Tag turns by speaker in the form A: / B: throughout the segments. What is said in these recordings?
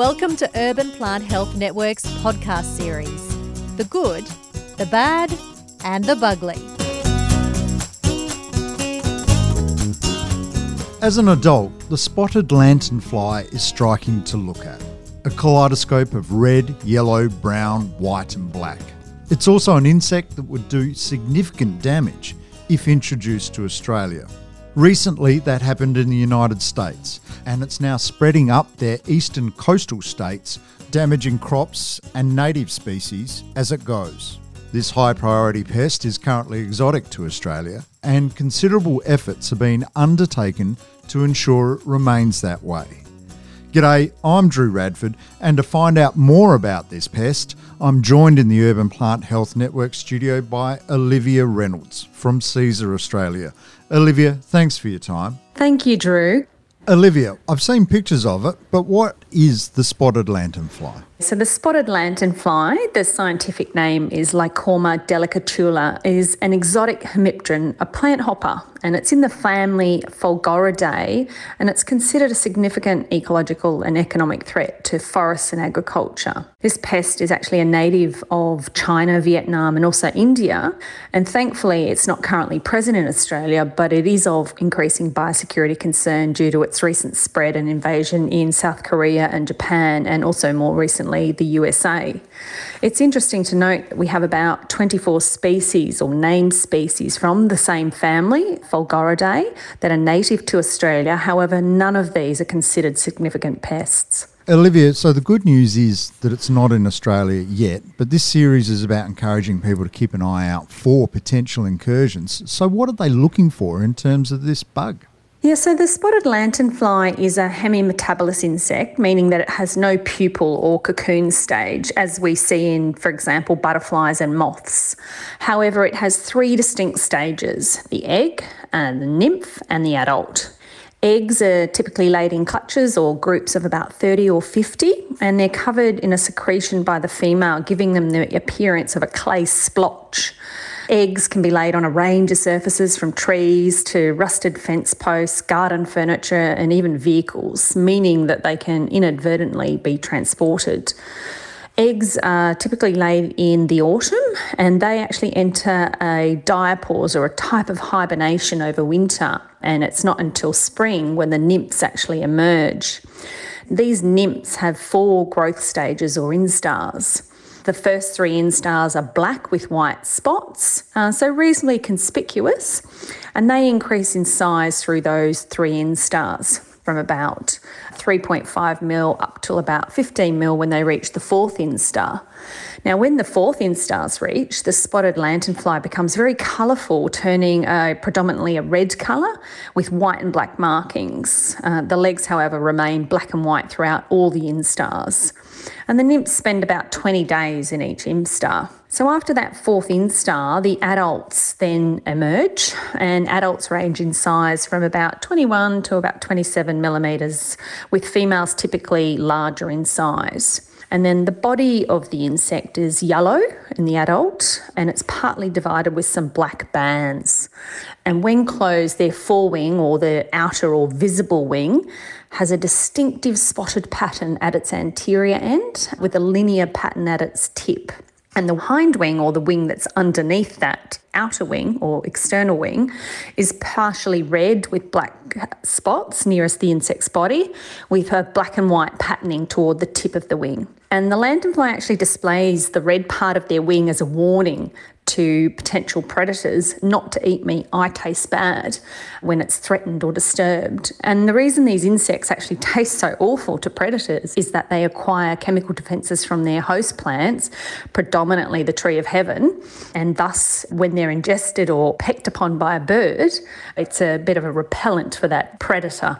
A: Welcome to Urban Plant Health Network's podcast series The Good, the Bad, and the Bugly.
B: As an adult, the spotted lanternfly is striking to look at. A kaleidoscope of red, yellow, brown, white, and black. It's also an insect that would do significant damage if introduced to Australia. Recently, that happened in the United States, and it's now spreading up their eastern coastal states, damaging crops and native species as it goes. This high priority pest is currently exotic to Australia, and considerable efforts are being undertaken to ensure it remains that way. G'day, I'm Drew Radford, and to find out more about this pest, I'm joined in the Urban Plant Health Network studio by Olivia Reynolds from Cesar Australia. Olivia, thanks for your time.
C: Thank you, Drew.
B: Olivia, I've seen pictures of it, but what is the spotted lanternfly?
C: So the spotted lanternfly, the scientific name is Lycorma delicatula, is an exotic hemipteran, a plant hopper, and it's in the family Fulgoridae, and it's considered a significant ecological and economic threat to forests and agriculture. This pest is actually a native of China, Vietnam, and also India, and thankfully it's not currently present in Australia, but it is of increasing biosecurity concern due to its recent spread and invasion in South Korea and Japan, and also more recently recently the USA. It's interesting to note that we have about 24 species or named species from the same family, Fulgoridae, that are native to Australia. However, none of these are considered significant pests.
B: Olivia, so the good news is that it's not in Australia yet, but this series is about encouraging people to keep an eye out for potential incursions. So, what are they looking for in terms of this bug?
C: Yeah, so the spotted lanternfly is a hemimetabolous insect, meaning that it has no pupal or cocoon stage, as we see in, for example, butterflies and moths. However, it has three distinct stages the egg, and the nymph, and the adult. Eggs are typically laid in clutches or groups of about 30 or 50, and they're covered in a secretion by the female, giving them the appearance of a clay splotch. Eggs can be laid on a range of surfaces from trees to rusted fence posts, garden furniture, and even vehicles, meaning that they can inadvertently be transported. Eggs are typically laid in the autumn and they actually enter a diapause or a type of hibernation over winter. And it's not until spring when the nymphs actually emerge. These nymphs have four growth stages or instars. The first three instars are black with white spots, uh, so reasonably conspicuous, and they increase in size through those three instars from about 3.5 mil up till about 15 mil when they reach the fourth instar. Now, when the fourth instars reach, the spotted lanternfly becomes very colourful, turning a, predominantly a red colour with white and black markings. Uh, the legs, however, remain black and white throughout all the instars. And the nymphs spend about 20 days in each instar. So after that fourth instar, the adults then emerge, and adults range in size from about 21 to about 27 millimetres, with females typically larger in size. And then the body of the insect is yellow in the adult, and it's partly divided with some black bands. And when closed, their forewing or the outer or visible wing has a distinctive spotted pattern at its anterior end with a linear pattern at its tip. And the hind wing, or the wing that's underneath that outer wing or external wing, is partially red with black spots nearest the insect's body, with a black and white patterning toward the tip of the wing. And the lanternfly actually displays the red part of their wing as a warning to potential predators not to eat me. I taste bad when it's threatened or disturbed. And the reason these insects actually taste so awful to predators is that they acquire chemical defenses from their host plants, predominantly the tree of heaven. And thus, when they're ingested or pecked upon by a bird, it's a bit of a repellent for that predator.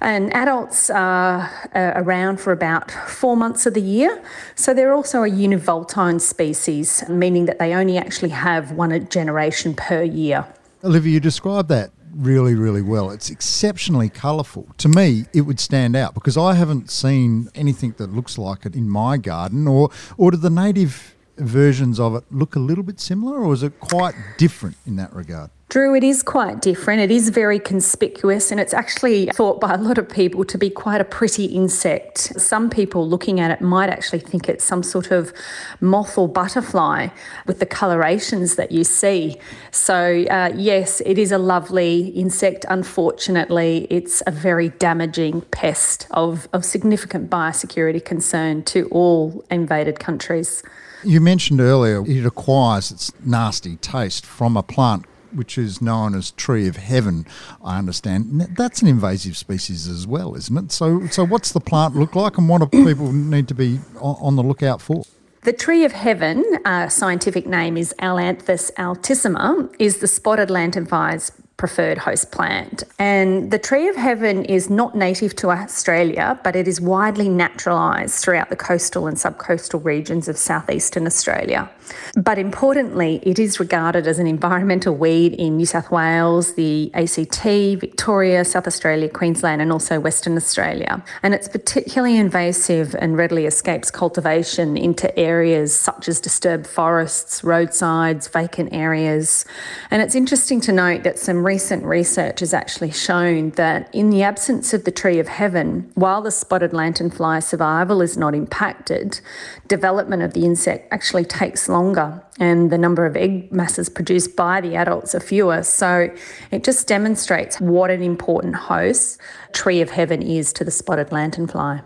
C: And adults are uh, around for about four months of the year. So they're also a univoltine species, meaning that they only actually have one generation per year.
B: Olivia, you described that really, really well. It's exceptionally colourful. To me, it would stand out because I haven't seen anything that looks like it in my garden, or, or do the native versions of it look a little bit similar, or is it quite different in that regard?
C: Drew, it is quite different. It is very conspicuous, and it's actually thought by a lot of people to be quite a pretty insect. Some people looking at it might actually think it's some sort of moth or butterfly with the colorations that you see. So, uh, yes, it is a lovely insect. Unfortunately, it's a very damaging pest of, of significant biosecurity concern to all invaded countries.
B: You mentioned earlier it acquires its nasty taste from a plant which is known as tree of heaven, I understand. That's an invasive species as well, isn't it? So, so what's the plant look like, and what do people need to be on the lookout for?
C: The tree of heaven, uh, scientific name is Ailanthus altissima, is the spotted lanternfly's preferred host plant. And the tree of heaven is not native to Australia, but it is widely naturalised throughout the coastal and subcoastal regions of southeastern Australia. But importantly, it is regarded as an environmental weed in New South Wales, the ACT, Victoria, South Australia, Queensland, and also Western Australia. And it's particularly invasive and readily escapes cultivation into areas such as disturbed forests, roadsides, vacant areas. And it's interesting to note that some recent research has actually shown that in the absence of the tree of heaven, while the spotted lanternfly survival is not impacted, development of the insect actually takes longer and the number of egg masses produced by the adults are fewer. So it just demonstrates what an important host tree of heaven is to the spotted lanternfly.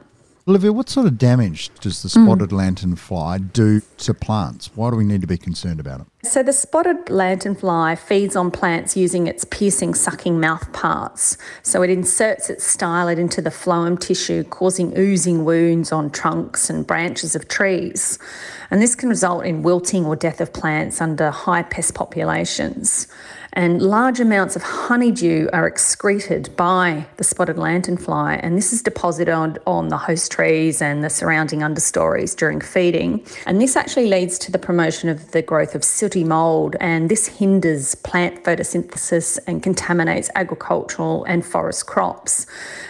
B: Olivia, what sort of damage does the spotted mm. lanternfly do to plants? Why do we need to be concerned about it?
C: So, the spotted lanternfly feeds on plants using its piercing, sucking mouth parts. So, it inserts its stylet into the phloem tissue, causing oozing wounds on trunks and branches of trees. And this can result in wilting or death of plants under high pest populations and large amounts of honeydew are excreted by the spotted lanternfly, and this is deposited on, on the host trees and the surrounding understories during feeding. And this actually leads to the promotion of the growth of sooty mould, and this hinders plant photosynthesis and contaminates agricultural and forest crops.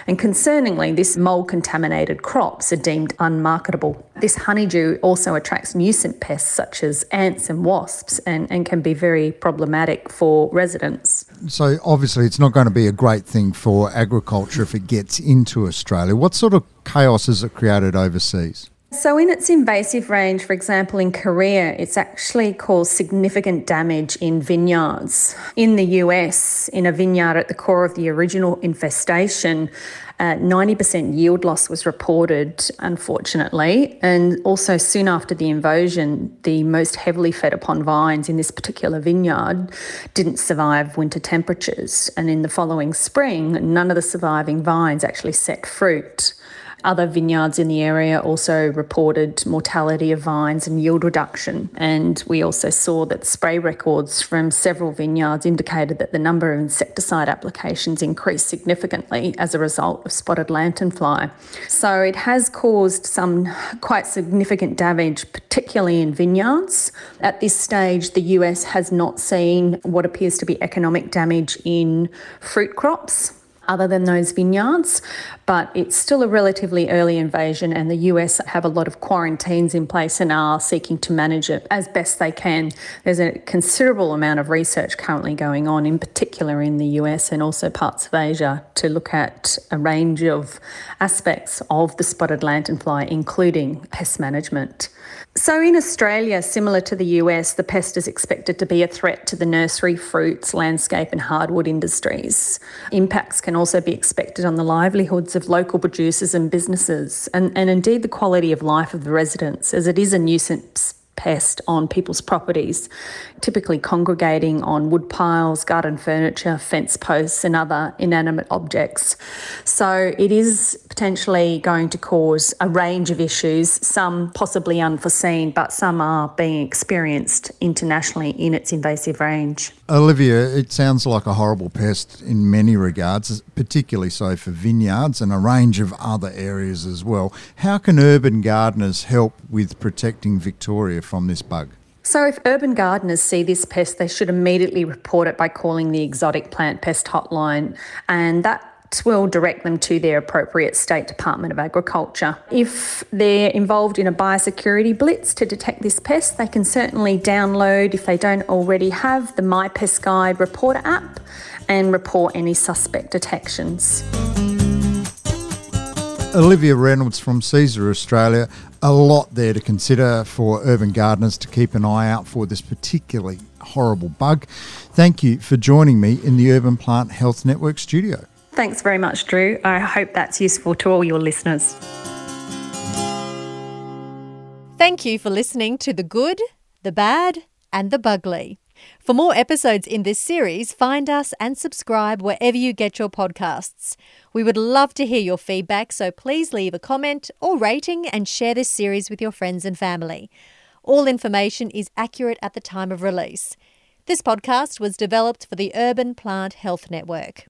C: And concerningly, this mould contaminated crops are deemed unmarketable. This honeydew also attracts nuisance pests such as ants and wasps and, and can be very problematic for residents.
B: So, obviously, it's not going to be a great thing for agriculture if it gets into Australia. What sort of chaos has it created overseas?
C: So, in its invasive range, for example, in Korea, it's actually caused significant damage in vineyards. In the US, in a vineyard at the core of the original infestation, uh, 90% yield loss was reported, unfortunately. And also, soon after the invasion, the most heavily fed upon vines in this particular vineyard didn't survive winter temperatures. And in the following spring, none of the surviving vines actually set fruit. Other vineyards in the area also reported mortality of vines and yield reduction. And we also saw that spray records from several vineyards indicated that the number of insecticide applications increased significantly as a result of spotted lanternfly. So it has caused some quite significant damage, particularly in vineyards. At this stage, the US has not seen what appears to be economic damage in fruit crops other than those vineyards, but it's still a relatively early invasion, and the US have a lot of quarantines in place and are seeking to manage it as best they can. There's a considerable amount of research currently going on, in particular in the US and also parts of Asia, to look at a range of aspects of the spotted lanternfly, including pest management. So, in Australia, similar to the US, the pest is expected to be a threat to the nursery, fruits, landscape, and hardwood industries. Impacts can also be expected on the livelihoods of local producers and businesses, and, and indeed the quality of life of the residents, as it is a nuisance pest on people's properties, typically congregating on wood piles, garden furniture, fence posts, and other inanimate objects. So it is potentially going to cause a range of issues, some possibly unforeseen, but some are being experienced internationally in its invasive range.
B: Olivia, it sounds like a horrible pest in many regards, particularly so for vineyards and a range of other areas as well. How can urban gardeners help with protecting Victoria from this bug?
C: So, if urban gardeners see this pest, they should immediately report it by calling the exotic plant pest hotline. And that we'll direct them to their appropriate state department of agriculture. If they're involved in a biosecurity blitz to detect this pest, they can certainly download, if they don't already have, the MyPestGuide Reporter app and report any suspect detections.
B: Olivia Reynolds from Cesar Australia. A lot there to consider for urban gardeners to keep an eye out for this particularly horrible bug. Thank you for joining me in the Urban Plant Health Network studio.
C: Thanks very much, Drew. I hope that's useful to all your listeners.
A: Thank you for listening to The Good, The Bad, and The Bugly. For more episodes in this series, find us and subscribe wherever you get your podcasts. We would love to hear your feedback, so please leave a comment or rating and share this series with your friends and family. All information is accurate at the time of release. This podcast was developed for the Urban Plant Health Network.